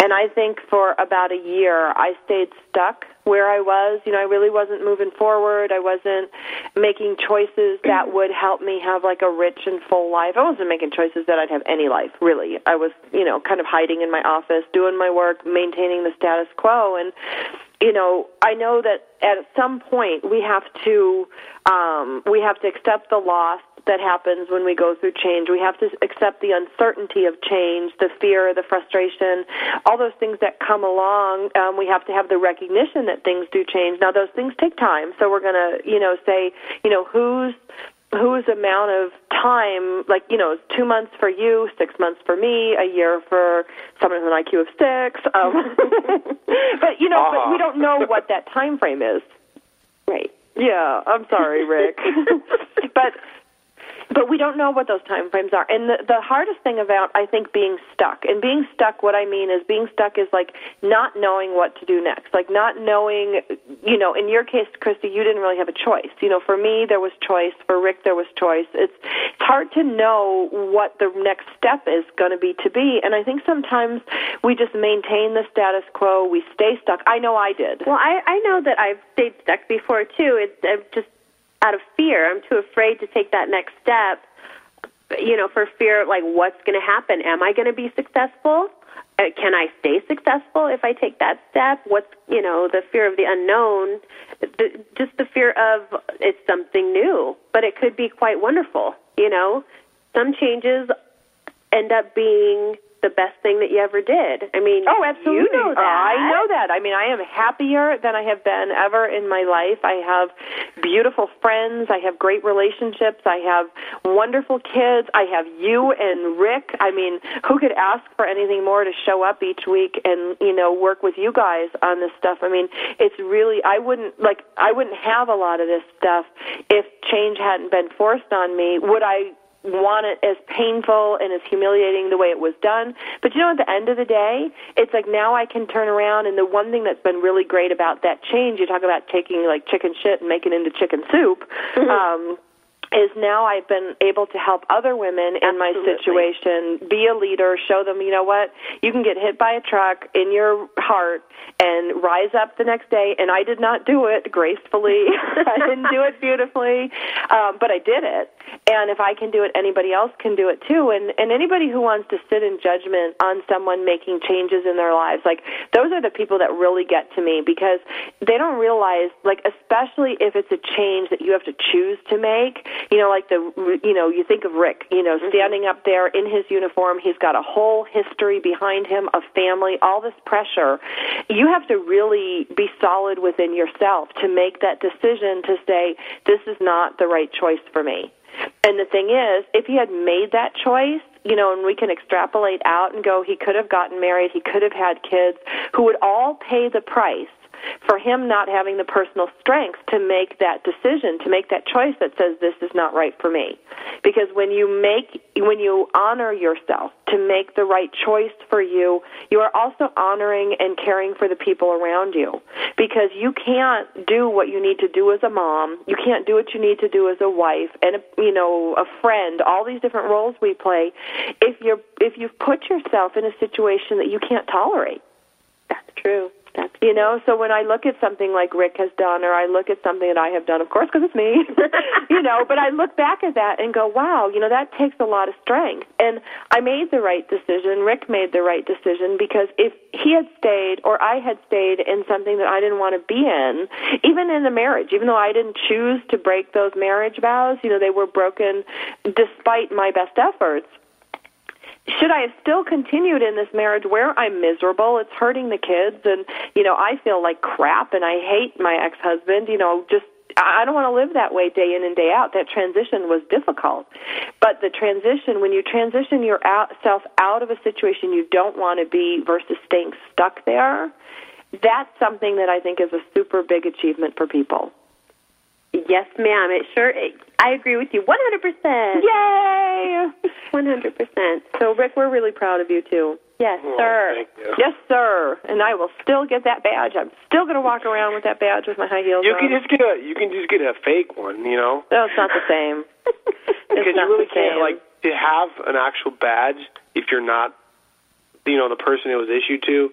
And I think for about a year, I stayed stuck where I was. You know, I really wasn't moving forward. I wasn't making choices that would help me have like a rich and full life. I wasn't making choices that I'd have any life, really. I was, you know, kind of hiding in my office, doing my work, maintaining the status quo. And, you know, I know that at some point we have to, um, we have to accept the loss that happens when we go through change. We have to accept the uncertainty of change, the fear, the frustration, all those things that come along. Um, we have to have the recognition that things do change. Now, those things take time, so we're going to, you know, say, you know, who's whose amount of time, like, you know, two months for you, six months for me, a year for someone with an IQ of six. Um, but, you know, but we don't know what that time frame is. Right. Yeah, I'm sorry, Rick. but but we don't know what those time frames are. And the, the hardest thing about I think being stuck and being stuck, what I mean is being stuck is like not knowing what to do next, like not knowing. You know, in your case, Christy, you didn't really have a choice. You know, for me there was choice. For Rick there was choice. It's it's hard to know what the next step is going to be to be. And I think sometimes we just maintain the status quo. We stay stuck. I know I did. Well, I I know that I've stayed stuck before too. It's I'm just out of fear. I'm too afraid to take that next step. You know, for fear of like what's going to happen. Am I going to be successful? Uh, Can I stay successful if I take that step? What's you know the fear of the unknown, the, just the fear of it's something new, but it could be quite wonderful. You know, some changes end up being the best thing that you ever did. I mean, Oh, absolutely. You know that. I know that. I mean, I am happier than I have been ever in my life. I have beautiful friends. I have great relationships. I have wonderful kids. I have you and Rick. I mean, who could ask for anything more to show up each week and, you know, work with you guys on this stuff? I mean, it's really I wouldn't like I wouldn't have a lot of this stuff if change hadn't been forced on me. Would I want it as painful and as humiliating the way it was done. But you know, at the end of the day, it's like now I can turn around and the one thing that's been really great about that change, you talk about taking like chicken shit and making it into chicken soup. um is now I've been able to help other women in my situation be a leader, show them, you know what, you can get hit by a truck in your heart and rise up the next day. And I did not do it gracefully. I didn't do it beautifully, um, but I did it. And if I can do it, anybody else can do it too. And and anybody who wants to sit in judgment on someone making changes in their lives, like those are the people that really get to me because they don't realize, like especially if it's a change that you have to choose to make. You know, like the you know you think of Rick, you know, mm-hmm. standing up there in his uniform, he's got a whole history behind him of family, all this pressure. You have to really be solid within yourself to make that decision to say this is not the right choice for me. And the thing is, if he had made that choice, you know, and we can extrapolate out and go, he could have gotten married, he could have had kids, who would all pay the price for him not having the personal strength to make that decision, to make that choice that says this is not right for me. Because when you make, when you honor yourself to make the right choice for you, you are also honoring and caring for the people around you. Because you can't do what you need to do as a mom, you can't do what you need to do as a wife, and a, you know, a friend. All these different roles we play. If you're, if you've put yourself in a situation that you can't tolerate. That's true. That's You know, so when I look at something like Rick has done, or I look at something that I have done, of course, because it's me, you know, but I look back at that and go, wow, you know, that takes a lot of strength. And I made the right decision. Rick made the right decision because if he had stayed or I had stayed in something that I didn't want to be in, even in the marriage, even though I didn't choose to break those marriage vows, you know, they were broken despite my best efforts should I have still continued in this marriage where I'm miserable, it's hurting the kids, and you know I feel like crap, and I hate my ex-husband. You know, just I don't want to live that way day in and day out. That transition was difficult, but the transition when you transition yourself out of a situation you don't want to be versus staying stuck there, that's something that I think is a super big achievement for people. Yes, ma'am. It sure. It, I agree with you 100%. Yay! 100%. So Rick, we're really proud of you too. Yes, Oh, sir. thank you. Yes, sir. And I will still get that badge. I'm still going to walk around with that badge with my high heels You on. can just get a you can just get a fake one, you know, no, it's not the same. because It's you not really the can't same. like to have an actual badge if you're not, you know, the person it was issued to.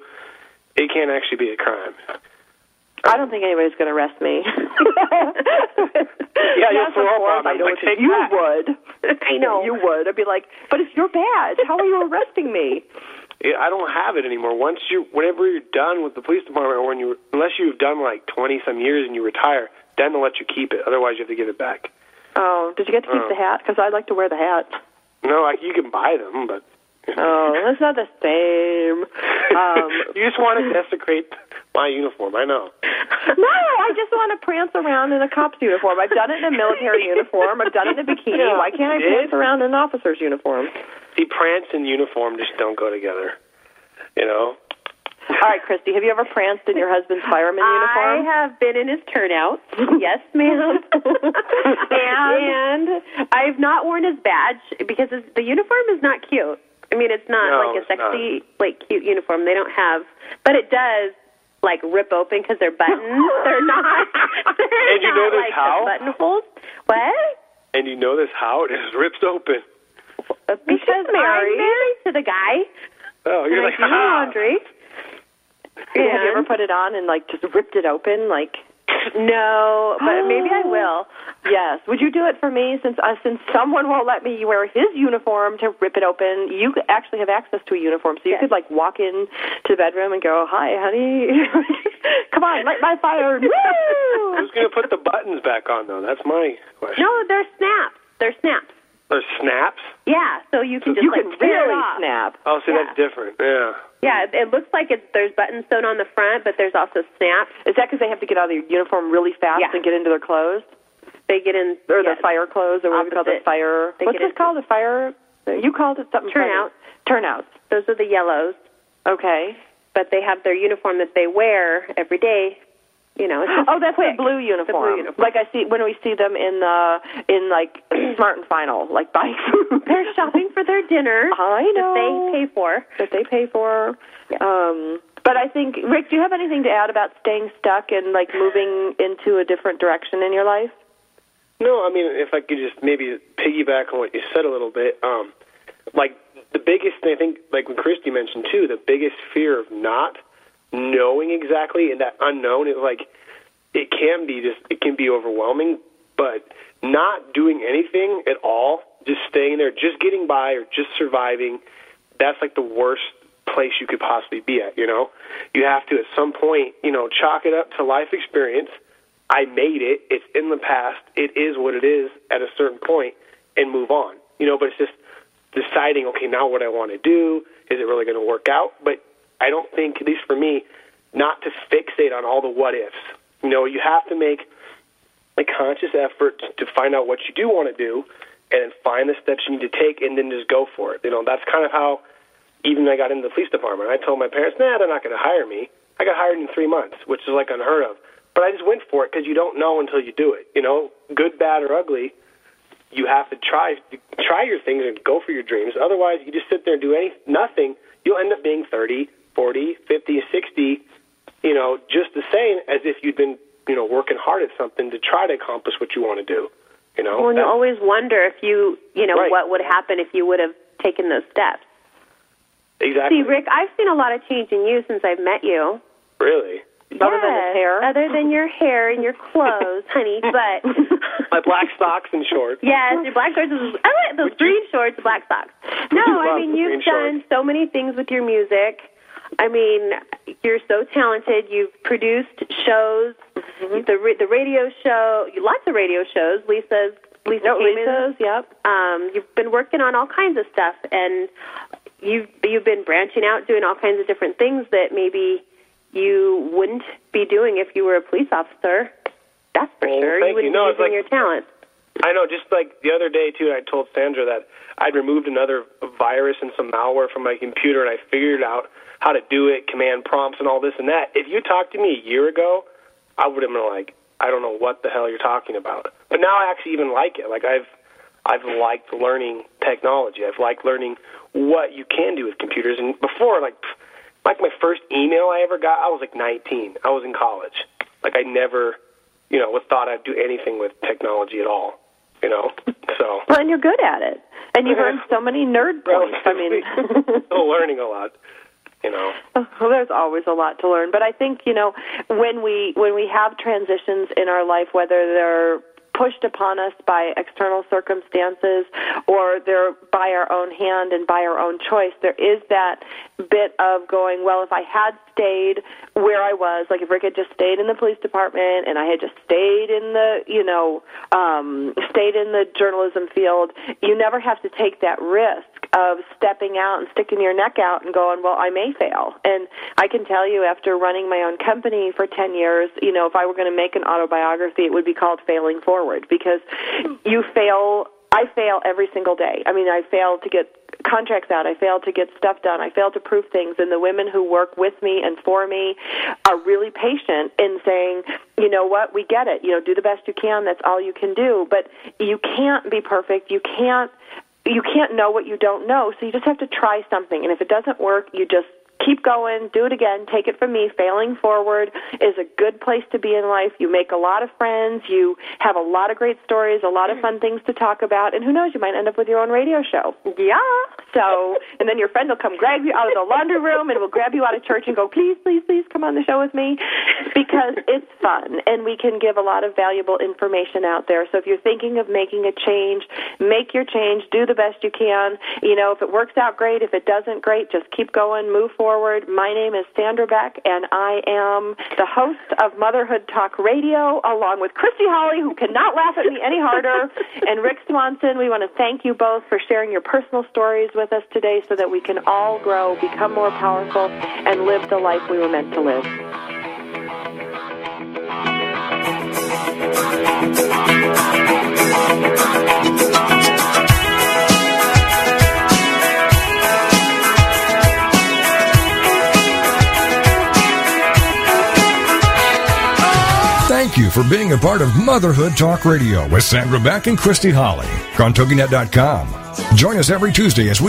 It can't actually be a crime. I don't think anybody's going to arrest me. Yeah, you'll throw up on I them, like, take you would. I know. You would. I'd be like, but it's your badge. How are you arresting me? Yeah, I don't have it anymore. Once you, whenever you're done with the police department, or when you, unless you've done like twenty some years and you retire, then they'll let you keep it. Otherwise, you have to give it back. Oh, did you get to keep Oh. the hat? Because I'd like to wear the hat. No, like you can buy them, but Oh, that's not the same. Um, you just want to desecrate my uniform. I know. no, I just want to prance around in a cop's uniform. I've done it in a military uniform. I've done it in a bikini. Yeah, Why can't I you did? prance around in an officer's uniform? See, prance and uniform just don't go together. You know. All right, Christy, have you ever pranced in your husband's fireman uniform? I have been in his turnout. yes, ma'am. and I've not worn his badge because the uniform is not cute. I mean, it's not No, like a it's sexy, like cute uniform. They don't have, but it does like rip open because they're buttons. they're not. They're And you not know this like how? Buttonholes. What? And you know this how it just rips open. Because I'm married. married to the guy. Oh, you're and like, I do laundry. Have you ever put it on and like just ripped it open? Like, No, but maybe I will. yes. Would you do it for me? Since uh, since someone won't let me wear his uniform to rip it open, you could actually have access to a uniform, so you Yes. could like walk in to the bedroom and go, "Hi, honey, come on, light my fire." Woo! Who's gonna put the buttons back on though? That's my question. No, they're snaps. They're snaps. Or snaps? Yeah, so you can just you like can tear really off. snap. Oh, see, Yeah. that's different. Yeah. Yeah, it- it looks like it's there's buttons sewn on the front, but there's also snaps. Is that because they have to get out of their uniform really fast Yeah. and get into their clothes, They get in or yes. the fire clothes, or what do we call the fire? They What's get it called? The fire? You called it something. Turnout. funny. Turnouts. Those are the yellows, Okay. but they have their uniform that they wear every day. You know, it's just Oh, that's quick. the blue uniform. uniform. Like I see when we see them in the in like Smart and Final, like buying food. They're shopping for their dinner I know that they pay for. that they pay for. Um, but I think Rick, do you have anything to add about staying stuck and like moving into a different direction in your life? No, I mean, if I could just maybe piggyback on what you said a little bit, um, like the biggest thing, I think, like when Christy mentioned too, the biggest fear of not knowing exactly and that unknown is like it can be just it can be overwhelming, but not doing anything at all, just staying there, just getting by or just surviving, that's like the worst place you could possibly be at, you know? You have to at some point, you know, chalk it up to life experience. I made it. It's in the past. It is what it is at a certain point and move on. You know, but it's just deciding, okay, now what I want to do. Is it really going to work out? But I don't think, at least for me, not to fixate on all the what ifs. You know, you have to make a conscious effort to find out what you do want to do and then find the steps you need to take and then just go for it. You know, that's kind of how even I got into the police department. I told my parents, nah, they're not going to hire me. I got hired in three months, which is like unheard of. But I just went for it because you don't know until you do it. You know, good, bad, or ugly. You have to try try your things and go for your dreams. Otherwise, you just sit there and do any nothing. You'll end up being thirty, forty, fifty, sixty. You know, just the same as if you'd been you know working hard at something to try to accomplish what you want to do. You know, Well, and you always wonder if you, you know, Right. what would happen if you would have taken those steps. exactly. See, Rick, I've seen a lot of change in you since I've met you. Really, Other than his hair? Other than your hair and your clothes, honey. But my black socks and shorts. yes, your black shorts. I like oh, those green shorts, black socks. No, I mean you've done so many things with your music. I mean, you're so talented. You've produced shows, Mm-hmm. the the radio show, lots of radio shows. Lisa's Lisa No, Kamen's Lisa's, yep. um, you've been working on all kinds of stuff, and you've you've been branching out, doing all kinds of different things that maybe you wouldn't be doing if you were a police officer. That's for Well, sure. you wouldn't you. No, be using like- your talent. I know. Just like the other day too, I told Sandra that I'd removed another virus and some malware from my computer, and I figured out how to do it, command prompts, and all this and that. If you talked to me a year ago, I would have been like, I don't know what the hell you're talking about. But now I actually even like it. Like I've I've liked learning technology. I've liked learning what you can do with computers. And before, like like my first email I ever got, I was like 19. I was in college. Like I never, you know, thought I'd do anything with technology at all. You know, so Well, and you're good at it. And you've earned so many nerd points. I mean, still learning a lot. You know, oh, well, there's always a lot to learn. But I think you know when we when we have transitions in our life, whether they're pushed upon us by external circumstances or they're by our own hand and by our own choice, there is that bit of going, well, if I had stayed where I was, like if Rick had just stayed in the police department and I had just stayed in the, you know, um, stayed in the journalism field, you never have to take that risk of stepping out and sticking your neck out and going, well, I may fail. And I can tell you, after running my own company for 10 years, you know, if I were going to make an autobiography, it would be called Failing Forward because you fail. I fail every single day. I mean, I fail to get contracts out. I fail to get stuff done. I fail to prove things. And the women who work with me and for me are really patient in saying, you know what, we get it. You know, do the best you can. That's all you can do. But you can't be perfect. You can't you can't know what you don't know, so you just have to try something. And if it doesn't work, you just keep going, do it again, take it from me. Failing forward is a good place to be in life. You make a lot of friends, you have a lot of great stories, a lot of fun things to talk about, and who knows, you might end up with your own radio show. Yeah. So, and then your friend will come grab you out of the laundry room and will grab you out of church and go, please, please, please come on the show with me because it's fun and we can give a lot of valuable information out there. So if you're thinking of making a change, make your change, do the best you can. You know, if it works out great, if it doesn't, great, just keep going, move forward. My name is Sandra Beck and I am the host of Motherhood Talk Radio along with Christy Holly, who cannot laugh at me any harder, and Rick Swanson. We want to thank you both for sharing your personal stories with us today so that we can all grow, become more powerful, and live the life we were meant to live. Thank you for being a part of Motherhood Talk Radio with Sandra Beck and Christy Holly on TogiNet.com. Join us every Tuesday as we